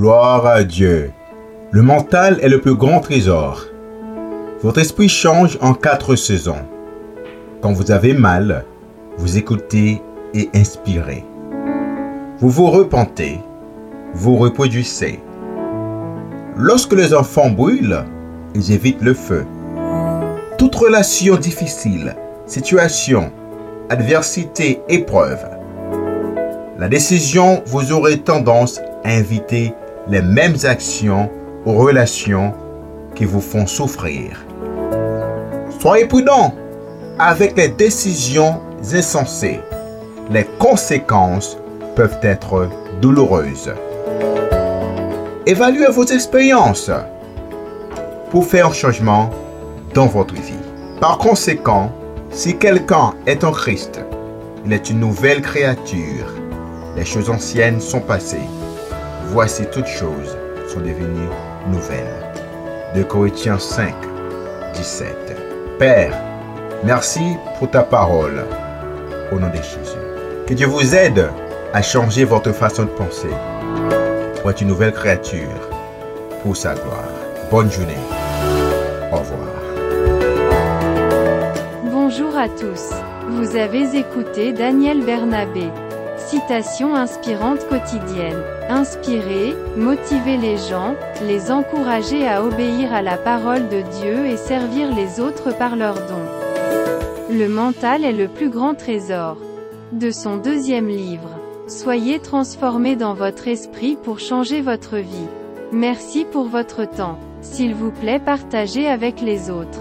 Gloire à Dieu. Le mental est le plus grand trésor. Votre esprit change en quatre saisons. Quand vous avez mal, vous écoutez et inspirez. Vous vous repentez, vous reproduisez. Lorsque les enfants brûlent, ils évitent le feu. Toute relation difficile, situation, adversité, épreuve, la décision, vous aurez tendance à inviter les mêmes actions aux relations qui vous font souffrir. Soyez prudent avec les décisions insensées. Les conséquences peuvent être douloureuses. Évaluez vos expériences pour faire un changement dans votre vie. Par conséquent, si quelqu'un est en Christ, il est une nouvelle créature. Les choses anciennes sont passées. Voici toutes choses sont devenues nouvelles. De Corinthiens 5, 17. Père, merci pour ta parole. Au nom de Jésus. Que Dieu vous aide à changer votre façon de penser pour être une nouvelle créature pour sa gloire. Bonne journée. Au revoir. Bonjour à tous. Vous avez écouté Daniel Bernabé. Citation inspirante quotidienne. Inspirer, motiver les gens, les encourager à obéir à la parole de Dieu et servir les autres par leurs dons. Le mental est le plus grand trésor. De son deuxième livre. Soyez transformés dans votre esprit pour changer votre vie. Merci pour votre temps. S'il vous plaît, partagez avec les autres.